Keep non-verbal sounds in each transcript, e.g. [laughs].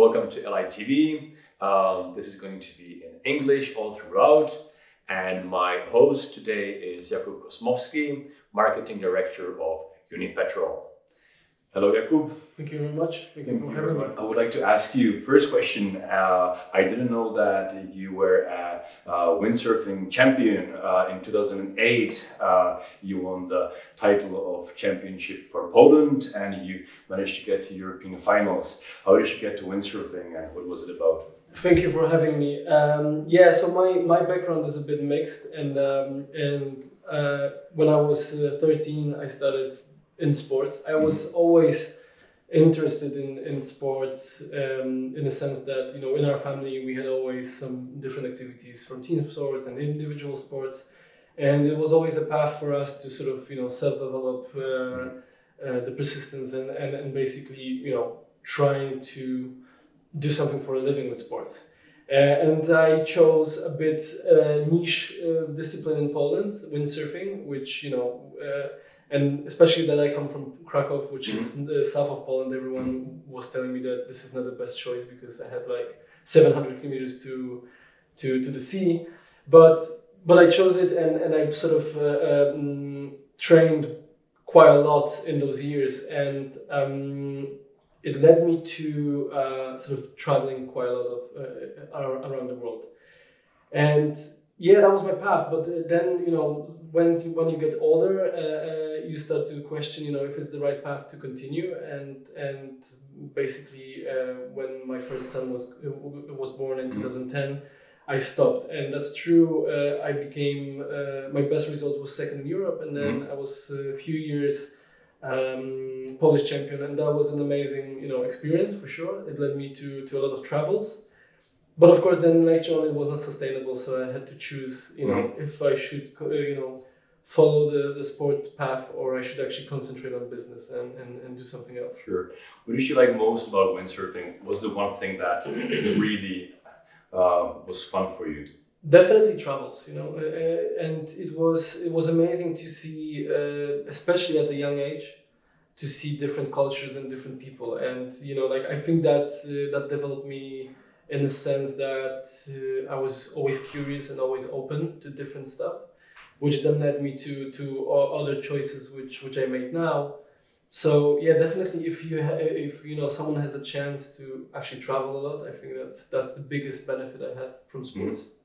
Welcome to ELAI TV. Um, this is going to be in English all throughout. And my host today is Jakub Kosmowski, Marketing Director of Unipetrol. Hello, Jakub. Thank you very much. Thank you for having me. I would like to ask you first question. Uh, I didn't know that you were a, a windsurfing champion uh, in 2008. Uh, you won the title of championship for Poland, and you managed to get to European finals. How did you get to windsurfing, and what was it about? Thank you for having me. Um, yeah, so my, my background is a bit mixed, and um, and uh, when I was uh, 13, I started in sports. I was mm-hmm. always interested in, in sports um, in the sense that you know in our family we had always some different activities from team sports and individual sports and it was always a path for us to sort of you know self-develop uh, uh, the persistence and, and, and basically you know trying to do something for a living with sports uh, and I chose a bit uh, niche uh, discipline in Poland, windsurfing, which you know uh, and especially that I come from Krakow, which mm-hmm. is the south of Poland. Everyone was telling me that this is not the best choice because I had like 700 kilometers to to to the sea, but but I chose it and and I sort of uh, um, trained quite a lot in those years, and um, it led me to uh, sort of traveling quite a lot of uh, around the world, and yeah, that was my path. But then you know when you, when you get older, uh, uh, you start to question, you know, if it's the right path to continue. And and basically, uh, when my first son was was born in mm-hmm. 2010, I stopped, and that's true. Uh, I became uh, my best result was second in Europe, and then mm-hmm. I was a few years um, Polish champion, and that was an amazing, you know, experience for sure. It led me to to a lot of travels but of course then later on it was not sustainable so i had to choose you know mm-hmm. if i should uh, you know follow the, the sport path or i should actually concentrate on business and, and, and do something else. Sure. What did you like most about windsurfing? Was the one thing that [clears throat] really uh, was fun for you? Definitely travels you know uh, uh, and it was it was amazing to see uh, especially at a young age to see different cultures and different people. And you know like i think that uh, that developed me in the sense that uh, I was always curious and always open to different stuff, which then led me to to other choices which which I made now. So yeah, definitely if you ha- if you know someone has a chance to actually travel a lot, I think that's that's the biggest benefit I had from mm-hmm. sports. Mm-hmm.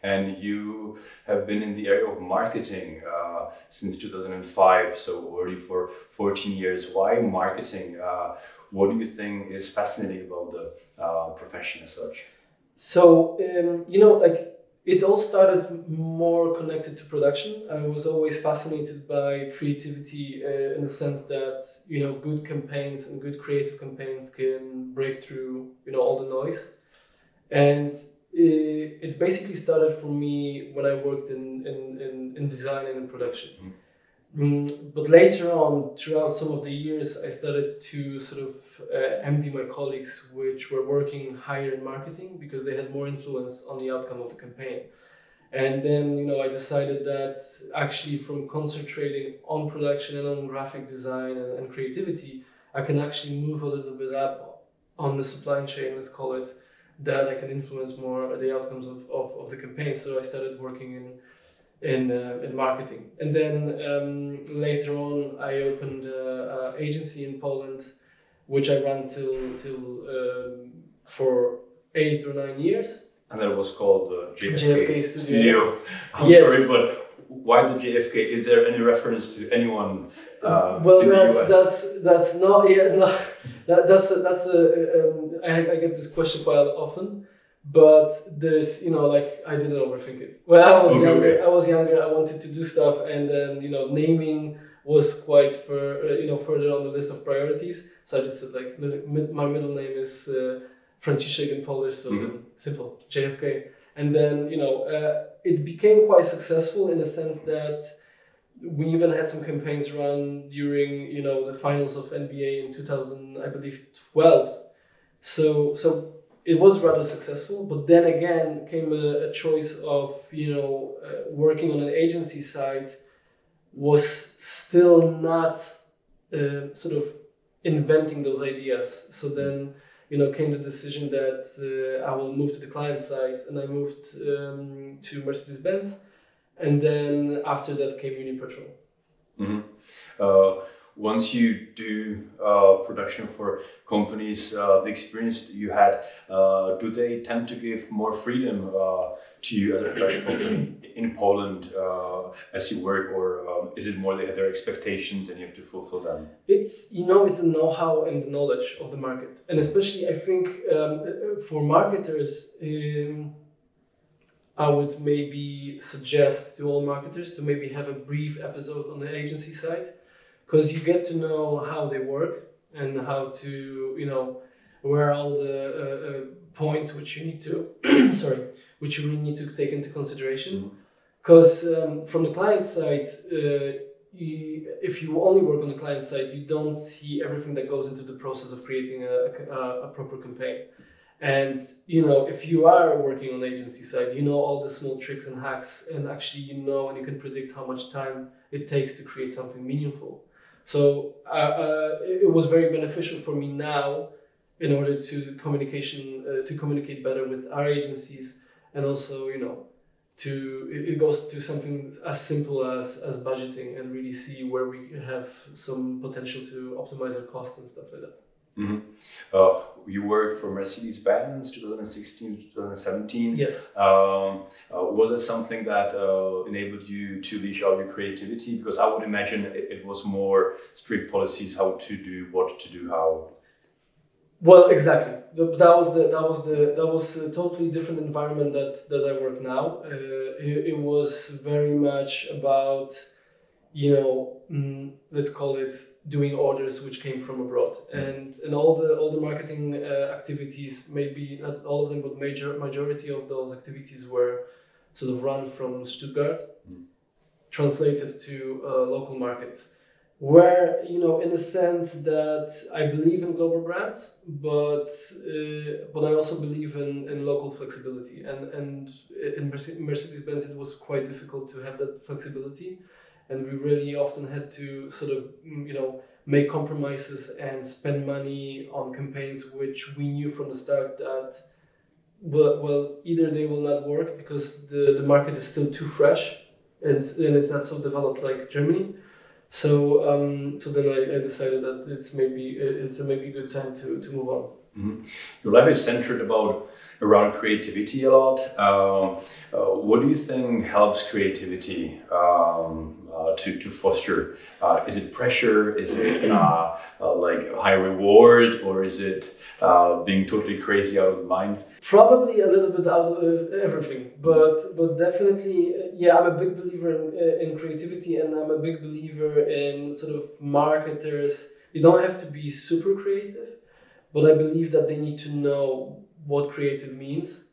And you have been in the area of marketing uh, since 2005, so already for 14 years. Why marketing? Uh, what do you think is fascinating about the uh, profession as such? So, um, you know, like it all started more connected to production. I was always fascinated by creativity uh, in the sense that, you know, good campaigns and good creative campaigns can break through, you know, all the noise. And it, it's basically started for me when I worked in, in, in, in design and in production. Mm-hmm Mm, but later on, throughout some of the years, I started to sort of uh, envy my colleagues which were working higher in marketing because they had more influence on the outcome of the campaign. And then, you know, I decided that actually from concentrating on production and on graphic design and, and creativity, I can actually move a little bit up on the supply chain, let's call it, that I can influence more the outcomes of, of, of the campaign. So I started working in in uh, in marketing. And then um, later on, I opened an agency in Poland, which I ran till till um, for eight or nine years. And that was called uh, JFK, JFK Studio. Studio. I'm yes. sorry, but why the JFK? Is there any reference to anyone? Uh, well, that's that's that's not yeah no, that, that's that's a, um, I, I get this question quite often but there's you know like I didn't overthink it. When I was okay, younger, okay. I was younger. I wanted to do stuff, and then you know naming was quite for uh, you know further on the list of priorities. So I just said like my middle name is uh, Franciszek in Polish, so mm-hmm. simple JFK. And then you know uh, it became quite successful in the sense that we even had some campaigns run during you know the finals of NBA in 2000 I believe 12. So so it was rather successful. But then again came a, a choice of you know uh, working on an agency side was still not uh, sort of inventing those ideas. So then you know, came the decision that uh, I will move to the client side, and I moved um, to Mercedes Benz, and then after that came Unipetrol. Mm-hmm. Once you do uh, production for companies, uh, the experience you had, uh, do they tend to give more freedom uh, to you as a production company in Poland uh, as you work, or um, is it more they have their expectations and you have to fulfill them? It's you know it's a know-how and the knowledge of the market, and especially I think um, for marketers. Um, I would maybe suggest to all marketers to maybe have a brief episode on the agency side because you get to know how they work and how to you know where all the uh, uh, points which you need to [clears throat] sorry which you really need to take into consideration. Because mm-hmm. um, from the client side uh, you, if you only work on the client side you don't see everything that goes into the process of creating a, a, a proper campaign. And you know if you are working on the agency side you know all the small tricks and hacks and actually you know and you can predict how much time it takes to create something meaningful so uh, uh, it was very beneficial for me now in order to communication uh, to communicate better with our agencies and also you know to it goes to something as simple as as budgeting and really see where we have some potential to optimize our costs and stuff like that. Mm-hmm. Uh, you worked for Mercedes Benz 2016 2017. Yes. Um, uh, was it something that uh, enabled you to leash out your creativity? Because I would imagine it, it, was more strict policies how to do, what to do, how. Well, exactly. That was the that was the that was a totally different environment that that I work now. Uh, it, it was very much about you know, mm, let's call it doing orders which came from abroad, and and all the all the marketing uh, activities, maybe not all of them, but major majority of those activities were sort of run from Stuttgart, mm. translated to uh, local markets, where you know, in the sense that I believe in global brands, but uh, but I also believe in, in local flexibility, and and in Mercedes Benz it was quite difficult to have that flexibility and we really often had to sort of mm, you know make compromises and spend money on campaigns which we knew from the start that well, well either they will not work because the, the market is still too fresh and, and it's not so developed like Germany. So um, so then I, I decided that it's maybe it's a maybe good time to, to move on. Mm-hmm. Your life is centered about around creativity a lot. Um, uh, what do you think helps creativity um, uh, to, to foster? Uh, is it pressure? Is it uh, uh, like high reward? Or is it uh, being totally crazy out of the mind? Probably a little bit out of everything, but but definitely, yeah. I'm a big believer in, in creativity, and I'm a big believer in sort of marketers. You don't have to be super creative, but I believe that they need to know what creative means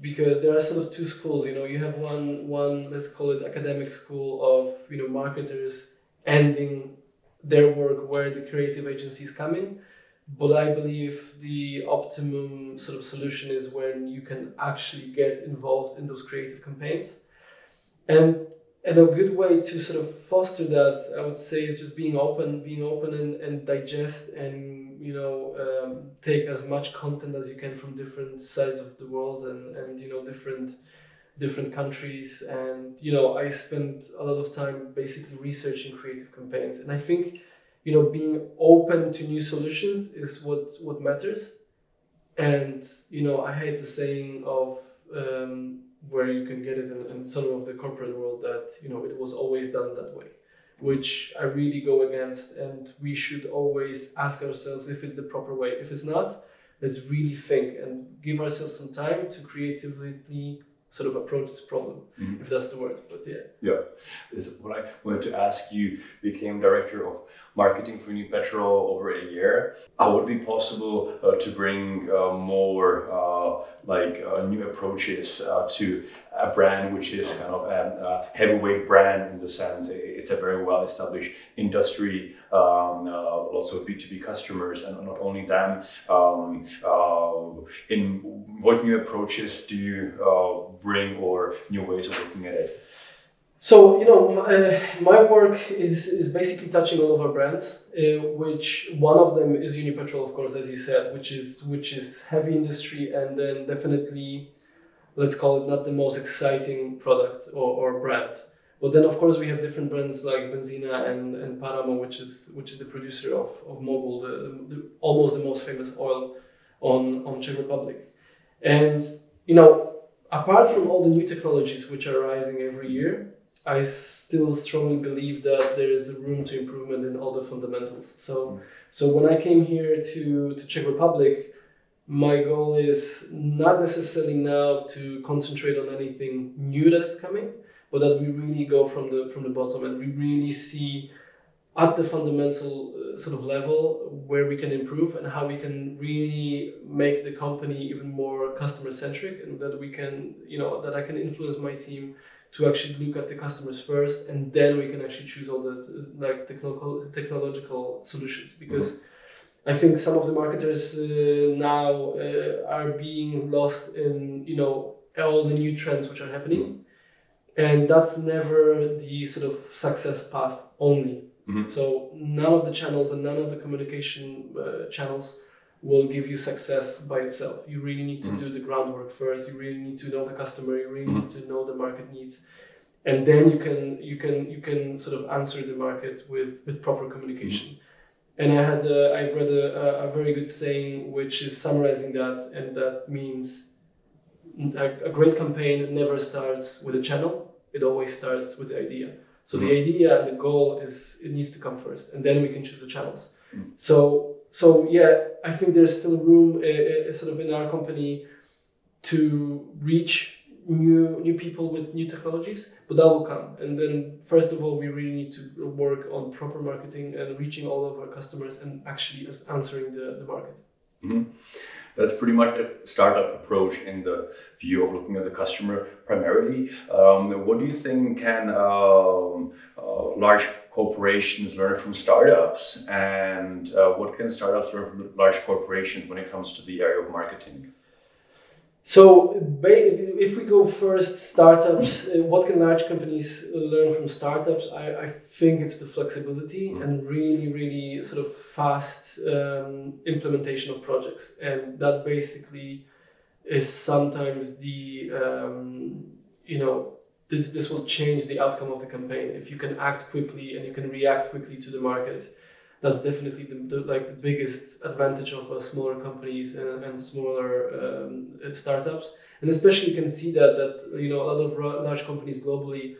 because there are sort of two schools you know you have one one let's call it academic school of you know marketers ending their work where the creative agency is coming. But i believe the optimum sort of solution is when you can actually get involved in those creative campaigns. And and a good way to sort of foster that i would say is just being open being open and, and digest and you know um, take as much content as you can from different sides of the world and and you know different different countries. And you know i spent a lot of time basically researching creative campaigns. And i think you know being open to new solutions is what what matters. And you know i hate the saying of um, where you can get it in, in some of the corporate world that you know it was always done that way which i really go against and we should always ask ourselves if it's the proper way if it's not let's really think and give ourselves some time to creatively sort of approach this problem, mm-hmm. if that's the word. But yeah. Yeah. This is what I wanted to ask you. Became director of marketing for Unipetrol over a year. How would it be possible uh, to bring uh, more uh, like uh, new approaches uh, to a brand which is kind of a, a, heavyweight brand in the sense it's a very well established industry, um, uh, lots of B2B customers, and not only them. Um, in what new approaches do you bring or new ways of looking at it? So you know, my, uh, my work is is basically touching all of our brands, uh, which one of them is Unipetrol, of course, as you said, which is which is heavy industry, and then definitely, let's call it not the most exciting product or, or brand. But then, of course, we have different brands like Benzina and, and Paramo, which is which is the producer of, of Mogul, the, the, almost the most famous oil on on Czech Republic. And you know, apart from all the new technologies which are rising every year, I still strongly believe that there is a room to improvement in all the fundamentals. So, so when I came here to to Czech Republic, my goal is not necessarily now to concentrate on anything new that is coming, but that we really go from the from the bottom and we really see at the fundamental uh, sort of level where we can improve and how we can really make the company even more customer centric and that we can you know that I can influence my team to actually look at the customers first and then we can actually choose all the like technical technological solutions because mm-hmm. I think some of the marketers uh, now uh, are being lost in you know all the new trends which are happening mm-hmm. and that's never the sort of success path only mm-hmm. so none of the channels and none of the communication uh, channels will give you success by itself. You really need to mm-hmm. do the groundwork first. You really need to know the customer. You really mm-hmm. need to know the market needs, and then you can you can you can sort of answer the market with with proper communication. And I had uh, I read a, a very good saying which is summarizing that, and that means a, a great campaign never starts with a channel. It always starts with the idea. So the mm-hmm. idea and the goal is it needs to come first, and then we can choose the channels. Mm-hmm. So so yeah, I think there's still room, uh, uh, sort of in our company, to reach new new people with new technologies, but that will come. And then first of all, we really need to work on proper marketing and reaching all of our customers and actually as answering the the market. Mm-hmm. That's pretty much a startup approach in the view of looking at the customer primarily. Um, what do you think can um, uh, large corporations learn from startups, and uh, what can startups learn from large corporations when it comes to the area of marketing? So, if we go first, startups, uh, what can large companies learn from startups? I, I think it's the flexibility mm. and really, really sort of fast um, implementation of projects. And that basically is sometimes the, um, you know, this, this will change the outcome of the campaign. If you can act quickly and you can react quickly to the market, that's definitely the, the like the biggest advantage of uh, smaller companies and, and smaller um, uh, startups. And especially you can see that that you know a lot of large companies globally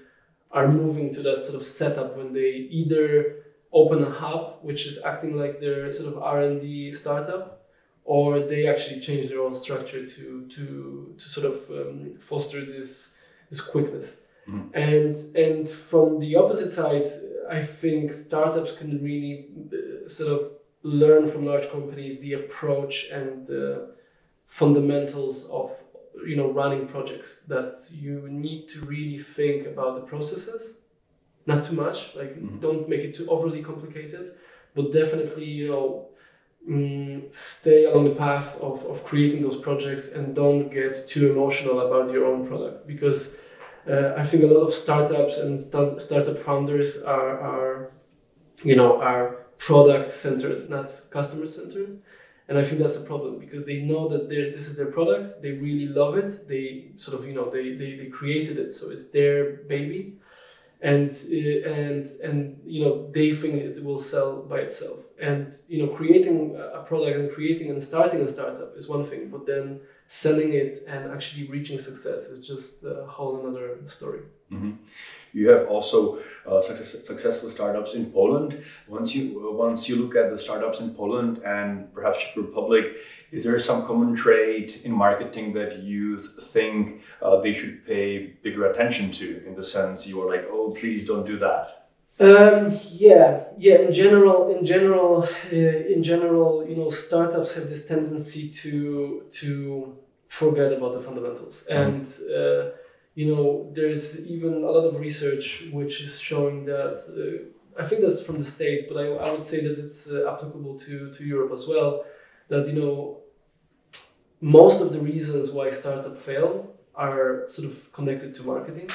are moving to that sort of setup when they either open a hub which is acting like their sort of R&D startup or they actually change their own structure to to to sort of um, foster this this quickness. Mm-hmm. And and from the opposite side, I think startups can really uh, sort of learn from large companies the approach and the fundamentals of you know running projects that you need to really think about the processes not too much like mm-hmm. don't make it too overly complicated but definitely you know mm, stay along the path of, of creating those projects and don't get too emotional about your own product because uh, I think a lot of startups and start, startup founders are, are, you know, are product centered, not customer centered. And I think that's the problem because they know that this is their product, they really love it, they sort of, you know, they, they, they created it, so it's their baby. And, uh, and, and, you know, they think it will sell by itself. And, you know, creating a product and creating and starting a startup is one thing, but then selling it and actually reaching success is just a whole another story. Mm-hmm. You have also uh, success, successful startups in Poland. Once you uh, once you look at the startups in Poland and perhaps Czech Republic, is there some common trait in marketing that you think uh, they should pay bigger attention to? In the sense you are like, oh, please don't do that. Um, yeah, yeah. In general, in general, uh, in general, you know, startups have this tendency to to forget about the fundamentals, mm. and uh, you know, there's even a lot of research which is showing that. Uh, I think that's from the states, but I, I would say that it's uh, applicable to to Europe as well. That you know, most of the reasons why startup fail are sort of connected to marketing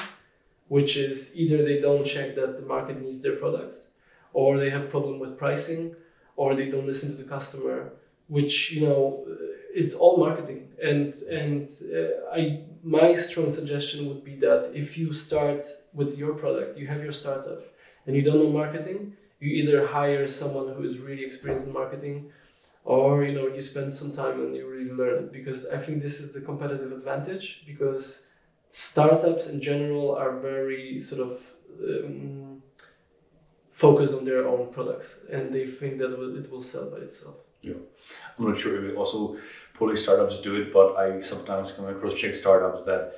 which is either they don't check that the market needs their products, or they have problem with pricing, or they don't listen to the customer, which you know it's all marketing. And and uh, I my strong suggestion would be that if you start with your product, you have your startup, and you don't know marketing, you either hire someone who is really experienced in marketing or you know you spend some time and you really learn it because i think this is the competitive advantage because startups in general are very sort of um, focused on their own products and they think that it will sell by itself. Yeah. I'm not sure if also polish startups do it but i sometimes come across czech startups that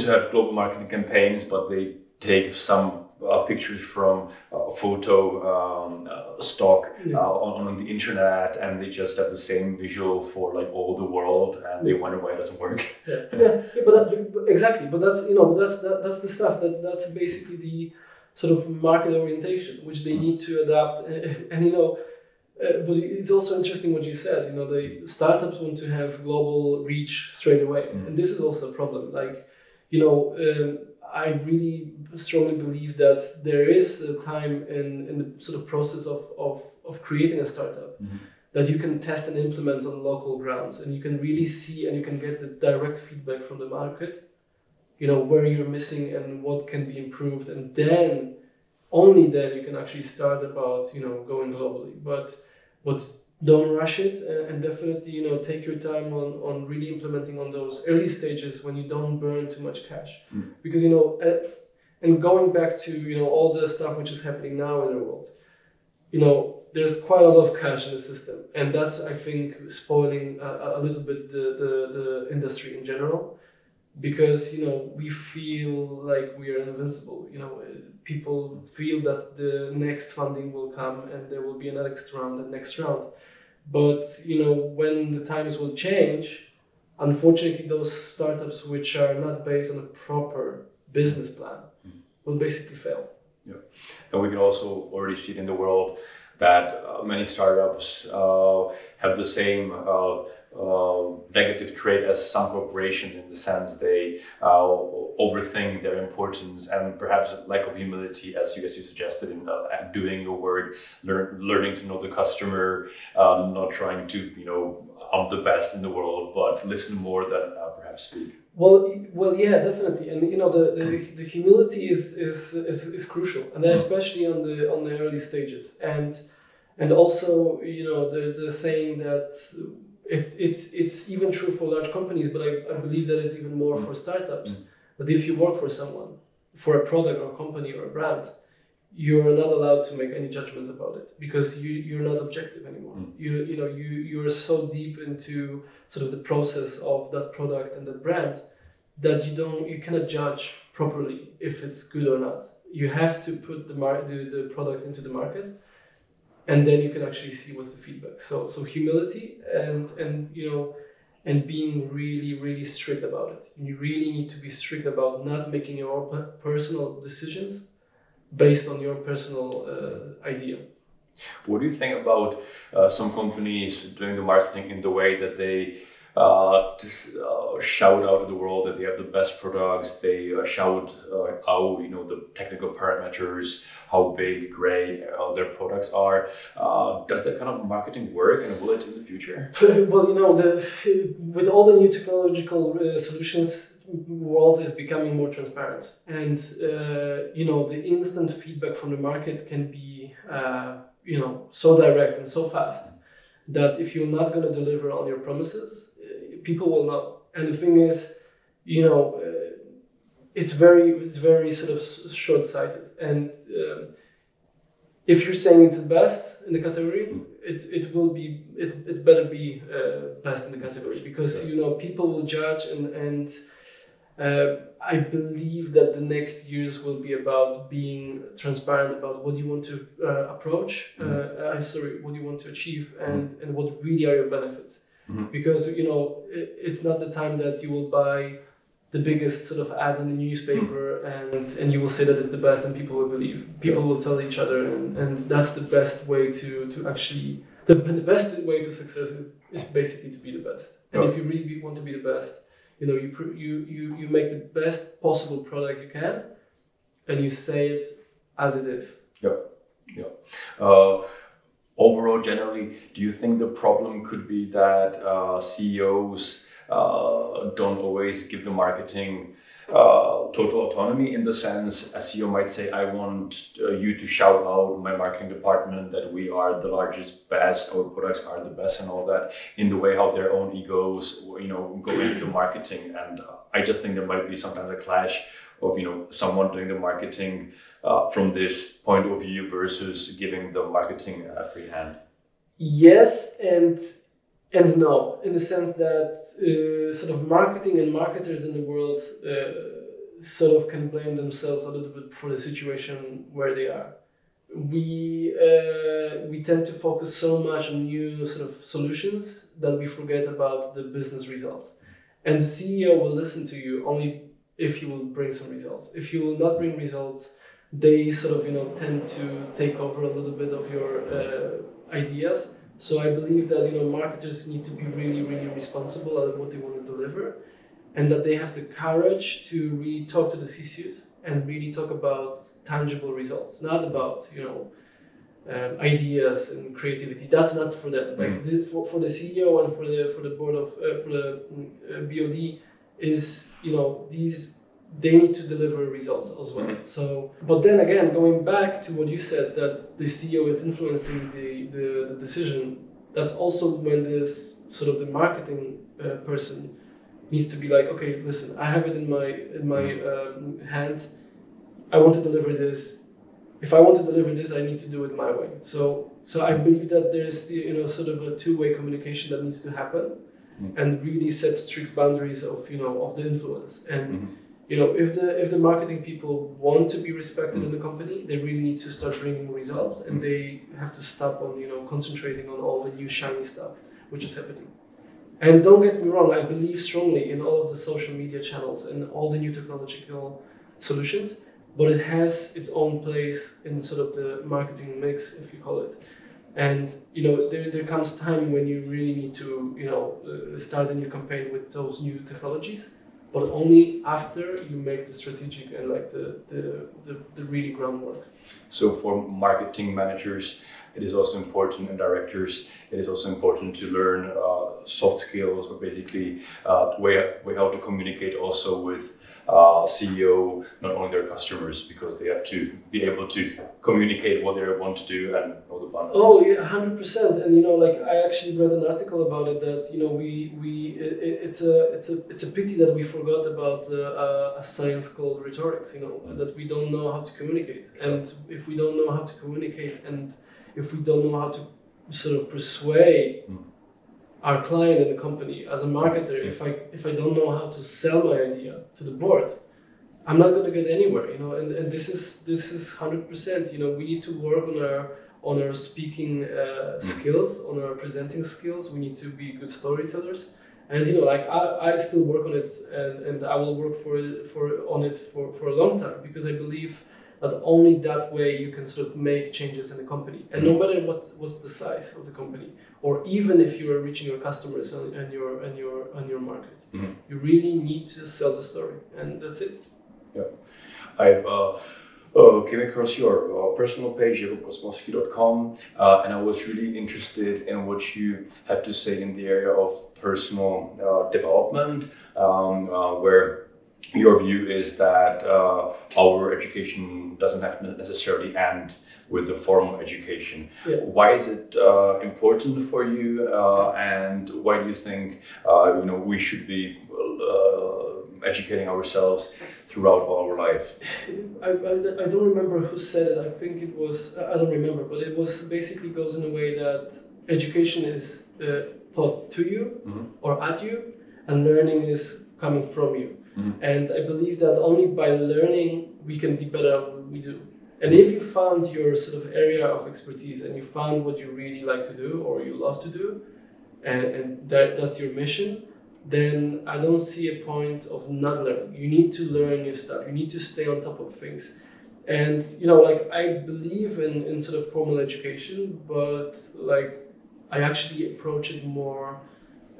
to have global marketing campaigns but they take some uh, pictures from a photo um, uh, stock yeah. uh, on, on the internet and they just have the same visual for like all the world and they wonder why it doesn't work yeah, yeah. yeah but, that, exactly but that's you know that's that, that's the stuff that that's basically the sort of market orientation which they need to adapt [laughs] and, and you know uh, but it's also interesting what you said. You know, the startups want to have global reach straight away, mm. and this is also a problem. Like, you know, um, I really strongly believe that there is a time in, in the sort of process of, of, of creating a startup mm-hmm. that you can test and implement on local grounds and you can really see and you can get the direct feedback from the market, you know, where you're missing and what can be improved. And then, only then, you can actually start about, you know, going globally. But what don't rush it uh, and definitely you know take your time on, on really implementing on those early stages when you don't burn too much cash. Mm. because you know uh, and going back to you know all the stuff which is happening now in the world you know there's quite a lot of cash in the system and that's i think spoiling a, a little bit the, the, the industry in general. Because you know we feel like we are invincible you know people feel that the next funding will come and there will be a next round and next round but you know, when the times will change, unfortunately, those startups which are not based on a proper business plan mm-hmm. will basically fail. Yeah, and we can also already see it in the world that uh, many startups uh, have the same uh, uh, negative trait as some corporations in the sense they uh, overthink their importance and perhaps lack of humility, as you guys you suggested in uh, doing your work, learn, learning to know the customer, um, not trying to you know I'm the best in the world, but listen more than uh, perhaps speak. Well, well, yeah, definitely, and you know the, the, the humility is, is is is crucial, and mm-hmm. especially on the on the early stages, and and also you know there's a saying that it's it's it's even true for large companies, but I, I believe that it's even more for startups. Mm. But if you work for someone, for a product or a company or a brand, you're not allowed to make any judgments about it because you you're not objective anymore. Mm. You you know you you're so deep into sort of the process of that product and that brand that you don't you cannot judge properly if it's good or not. You have to put the mar- the, the product into the market and then you can actually see what's the feedback. So so humility and and you know and being really really strict about it. You really need to be strict about not making your own personal decisions based on your personal uh, idea. What do you think about uh, some companies doing the marketing in the way that they uh, uh, shout out to the world that they have the best products. They uh, shout uh, out, you know, the technical parameters, how big, great uh, their products are. Uh, does that kind of marketing work, and will it in the future? [laughs] Well, you know, the, with all the new technological solutions, world is becoming more transparent, and you know, the instant feedback from the market can be, you know, so direct and so fast that if you're not going to deliver on your promises people will know. And the thing is, you know, uh, it's very it's very sort of short sighted. And um, if you're saying it's the best in the category, it, it will be it, it better be uh, best in the category because yeah. you know people will judge and and. Uh, I believe that the next years will be about being transparent about what you want to uh, approach, mm-hmm. uh, sorry, what you want to achieve, and, and what really are your benefits mm-hmm. because you know it, it's not the time that you will buy the biggest sort of ad in the newspaper mm-hmm. and and you will say that it's the best and people will believe people will tell each other and, and that's the best way to to actually the, the best way to success is basically to be the best and if you really want to be the best you know you you you you make the best possible product you can and you say it as it is. Yeah, yeah. Uh, overall, generally, do you think the problem could be that uh, CEOs uh, don't always give the marketing uh, total autonomy in the sense a CEO might say, I want uh, you to shout out my marketing department that we are the largest, best, our products are the best, and all that, in the way how their own egos, you know, go into the marketing. And uh, I just think there might be sometimes a clash of, you know, someone doing the marketing uh, from this point of view versus giving the marketing a free hand. Yes, and and no, in the sense that uh, sort of marketing and marketers in the world uh, sort of can blame themselves a little bit for the situation where they are. We uh, we tend to focus so much on new sort of solutions that we forget about the business results. And the CEO will listen to you only if you will bring some results. If you will not bring results, they sort of you know tend to take over a little bit of your uh, ideas so I believe that you know marketers need to be really, really responsible at what they want to deliver, and that they have the courage to really talk to the C-suite and really talk about tangible results, not about you know um, ideas and creativity. That's not for them. Like mm. for, for the CEO and for the for the board of uh, for the uh, BOD is you know these they need to deliver results as well. Mm-hmm. So, but then again, going back to what you said, that the CEO is influencing the, the, the decision, that's also when this sort of the marketing uh, person needs to be like, okay, listen, I have it in my in my mm-hmm. um, hands. I want to deliver this. If I want to deliver this, I need to do it my way. So, so I believe that there's you know sort of a two way communication that needs to happen, mm-hmm. and really set strict boundaries of you know of the influence and. Mm-hmm you know if the if the marketing people want to be respected in the company they really need to start bringing results and they have to stop on you know concentrating on all the new shiny stuff which is happening. And don't get me wrong i believe strongly in all of the social media channels and all the new technological solutions but it has its own place in sort of the marketing mix if you call it. And you know there, there comes time when you really need to you know uh, start a new campaign with those new technologies but only after you make the strategic and like the, the, the, the really groundwork. So for marketing managers, it is also important and directors it is also important to learn uh, soft skills or basically uh, way, way how to communicate also with uh, CEO, not only their customers, because they have to be able to communicate what they want to do and know the boundaries. Oh yeah, hundred percent. And you know, like I actually read an article about it that you know we we it, it's a it's a it's a pity that we forgot about uh, a science called rhetorics. You know mm. that we don't know how to communicate, and if we don't know how to communicate, and if we don't know how to sort of persuade. Mm our client and the company as a marketer if i if i don't know how to sell my idea to the board i'm not going to get anywhere you know and, and this is this is 100% you know we need to work on our on our speaking uh, mm. skills on our presenting skills we need to be good storytellers and you know like i, I still work on it and, and i will work for it for on it for, for a long time because i believe that only that way you can sort of make changes in the company and no mm. matter what what's the size of the company or even if you are reaching your customers and, and your and your and your market, mm-hmm. you really need to sell the story, and that's it. Yeah, I've. Uh, uh, came across your uh, personal page, jakubkosmowski.com, uh, and I was really interested in what you had to say in the area of personal uh, development, um, uh, where your view is that uh, our education doesn't have to necessarily end with the formal education. Yeah. Why is it uh, important for you, uh, and why do you think uh, you know we should be uh, educating ourselves throughout our life? I, I, I, don't remember who said it. I think it was I don't remember, but it was basically goes in a way that education is uh, taught to you mm-hmm. or at you, and learning is coming from you. Mm-hmm. And I believe that only by learning we can be better at what we do. And if you found your sort of area of expertise and you found what you really like to do or you love to do, and, and that, that's your mission, then I don't see a point of not learning. You need to learn new stuff. You need to stay on top of things. And you know, like I believe in, in sort of formal education, but like I actually approach it more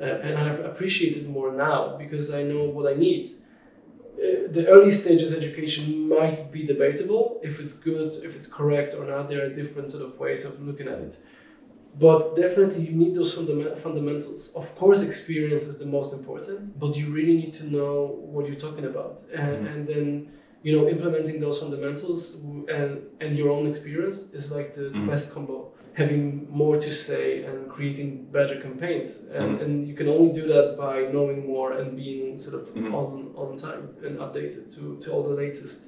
uh, and I appreciate it more now because I know what I need. Uh, the early stages education might be debatable if it's good, if it's correct or not. There are different sort of ways of looking at it. But definitely, you need those fundament- fundamentals. Of course, experience is the most important, but you really need to know what you're talking about, and, Mhm. and then you know implementing those fundamentals w- and and your own experience is like the Mhm. best combo. Having more to say and creating better campaigns, and, Mhm. and you can only do that by knowing more and being sort of Mhm. on on time and updated to to all the latest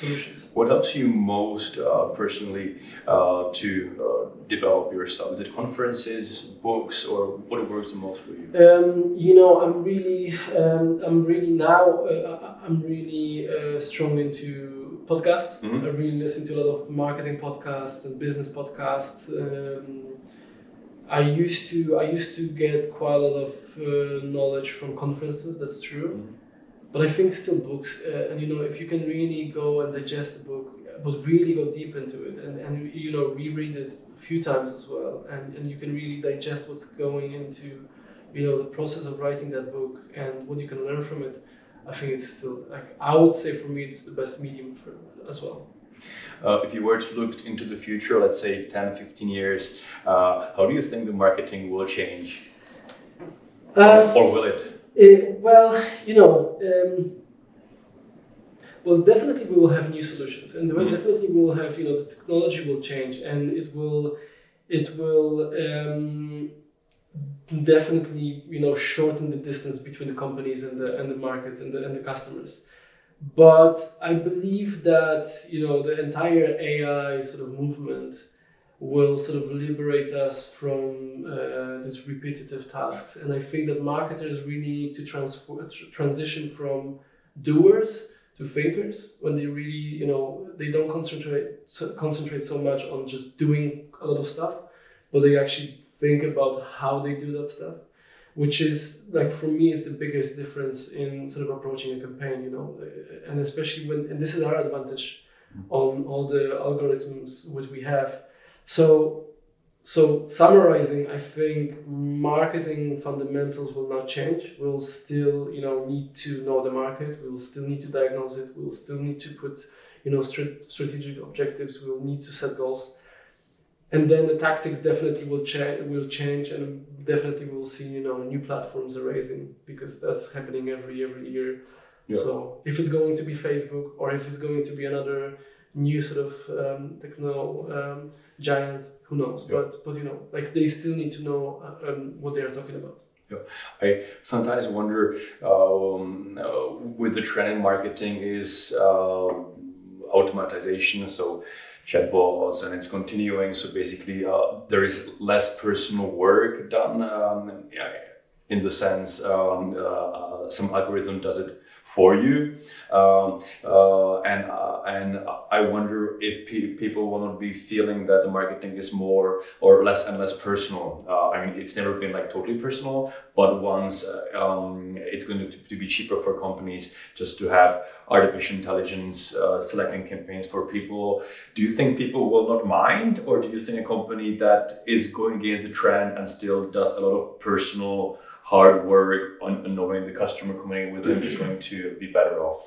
solutions. What helps you most uh, personally uh, to uh, develop yourself? Is it conferences, books, or what works the most for you? Um, you know, I'm really, um, I'm really now, uh, I'm really uh, strong into podcasts. Mhm. I really listen to a lot of marketing podcasts and business podcasts. Um, I used to, I used to get quite a lot of uh, knowledge from conferences. That's true, Mhm. but I think still books. Uh, and you know, if you can really go and digest the book, but really go deep into it, and, and you know, reread it a few times as well, and, and you can really digest what's going into you know the process of writing that book and what you can learn from it i think it's still like i would say for me it's the best medium for as well Uh, if you were to look into the future, let's say 10, 15 years, uh, how do you think the marketing will change? uh, or will it? eh, well you know um, well definitely we will have new solutions and Mhm. definitely we will have you know the technology will change and it will it will um, definitely you know shorten the distance between the companies and the and the markets and the and the customers. But i believe that you know the entire ai sort of movement will sort of liberate us from uh, these repetitive tasks. And i think that marketers really need to transfer tr- transition from doers to thinkers when they really you know they don't concentrate so, concentrate so much on just doing a lot of stuff but they actually think about how they do that stuff which is like for me is the biggest difference in sort of approaching a campaign you know? And especially when and this is our advantage on all the algorithms which we have. So so summarizing i think marketing fundamentals will not change. We'll still you know need to know the market. We will still need to diagnose it. We will still need to put you know strategic objectives. We will need to set goals and then the tactics definitely will change will change and definitely we'll see you know new platforms arising because that's happening every every year Yeah. so if it's going to be facebook or if it's going to be another new sort of um, techno um, giant who knows Yeah. but but you know like they still need to know uh, um, what they are talking about yeah. I sometimes wonder um, uh, with the trend in marketing is uh, automatization, so chatbots, and it's continuing. So basically, uh, there is less personal work done um, in the sense um, uh, some algorithm does it for you, um, uh, and uh, and I wonder if pe- people will not be feeling that the marketing is more or less and less personal. Uh, I mean, it's never been like totally personal, but once uh, um, it's going to, to be cheaper for companies just to have artificial intelligence uh, selecting campaigns for people. Do you think people will not mind, or do you think a company that is going against the trend and still does a lot of personal hard work on, knowing the customer coming with them is [clears throat] going to be better off?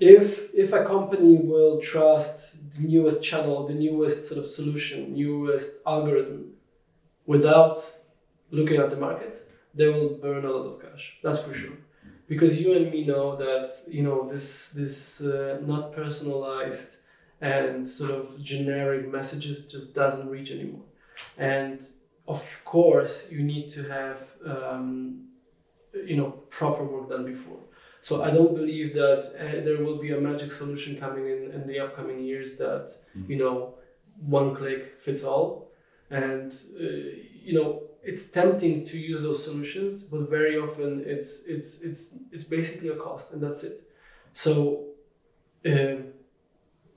if if a company will trust the newest channel the newest sort of solution newest algorithm without looking at the market they will burn a lot of cash that's for sure because you and me know that you know this this uh, not personalized and sort of generic messages just doesn't reach anymore and of course you need to have um, you know proper work done before so I don't believe that uh, there will be a magic solution coming in in the upcoming years that Mhm. you know one click fits all, and uh, you know it's tempting to use those solutions, but very often it's it's it's it's basically a cost, and that's it. So um,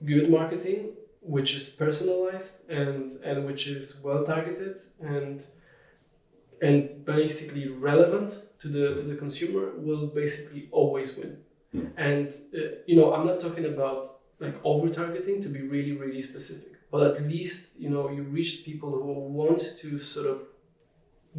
good marketing, which is personalized and and which is well targeted and and basically relevant to the to the consumer will basically always win. Hmm. And uh, you know, I'm not talking about like over targeting to be really really specific, but at least you know you reach people who want to sort of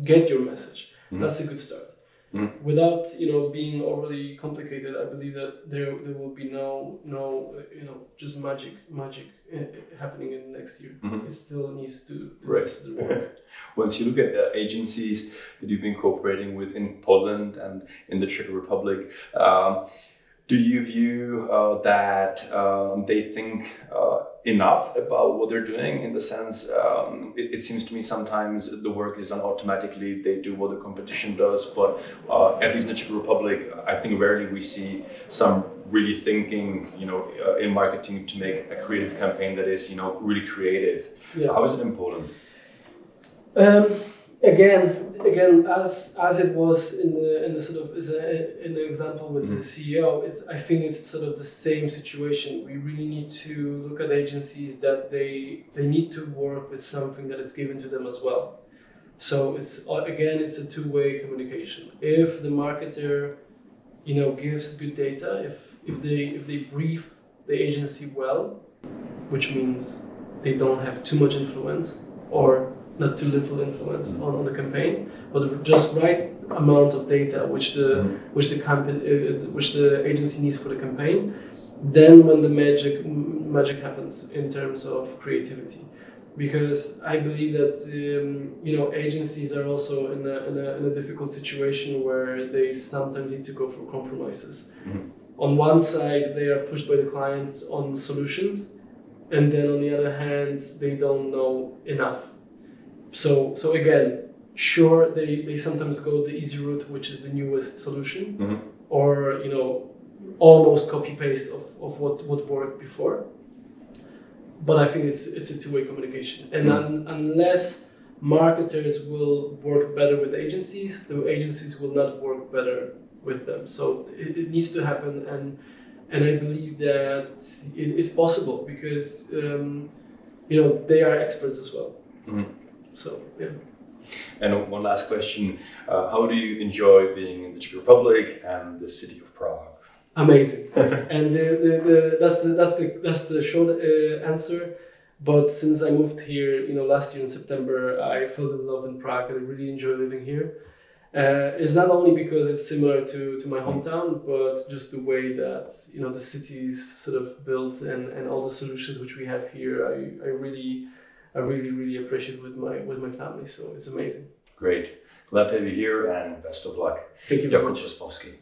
get your message. Mhm. That's a good start. Mm. Without you know being overly complicated, I believe that there there will be no no uh, you know just magic magic uh, happening in next year. Mhm. It still needs to, to work. [laughs] Once you look at uh, agencies that you've been cooperating with in Poland and in the Czech Republic, um, do you view uh, that um, they think uh, enough about what they're doing? In the sense, um, it, it seems to me sometimes the work is done automatically. They do what the competition does, but uh, at least in the Czech Republic, I think rarely we see some really thinking, you know, uh, in marketing to make a creative campaign that is, you know, really creative. Yeah. How is it in Poland? Um, again, again, as as it was in the in the sort of is in the example with Mhm. the CEO, it's I think it's sort of the same situation. We really need to look at agencies that they they need to work with something that is given to them as well. So it's uh, again, it's a two way communication. If the marketer, you know, gives good data, if if they if they brief the agency well, which means they don't have too much influence or not too little influence on, on the campaign, but just right amount of data which the which the company uh, which the agency needs for the campaign. Then when the magic magic happens in terms of creativity, because I believe that um, you know agencies are also in a, in a in a difficult situation where they sometimes need to go for compromises. Mhm. On one side, they are pushed by the client on solutions, and then on the other hand, they don't know enough. So so again, sure they, they sometimes go the easy route, which is the newest solution, Mhm. or you know, almost copy paste of, of what, what worked before. But I think it's it's a two way communication, and Mhm. un, unless marketers will work better with agencies, the agencies will not work better with them. So it, it needs to happen, and and I believe that it, it's possible because um, you know they are experts as well. Mhm. So yeah. And one last question: uh, How do you enjoy being in the Czech Republic and the city of Prague? amazing [laughs] and the, the, the, that's the that's the that's the short uh, answer but since i moved here you know last year in september i fell in love in prague and i really enjoy living here uh, it's not only because it's similar to, to my hometown but just the way that you know the city is sort of built and, and all the solutions which we have here i, I really i really really appreciate with my with my family so it's amazing Great. Glad to have you here and best of luck. thank you very Jakub much Kosmowski.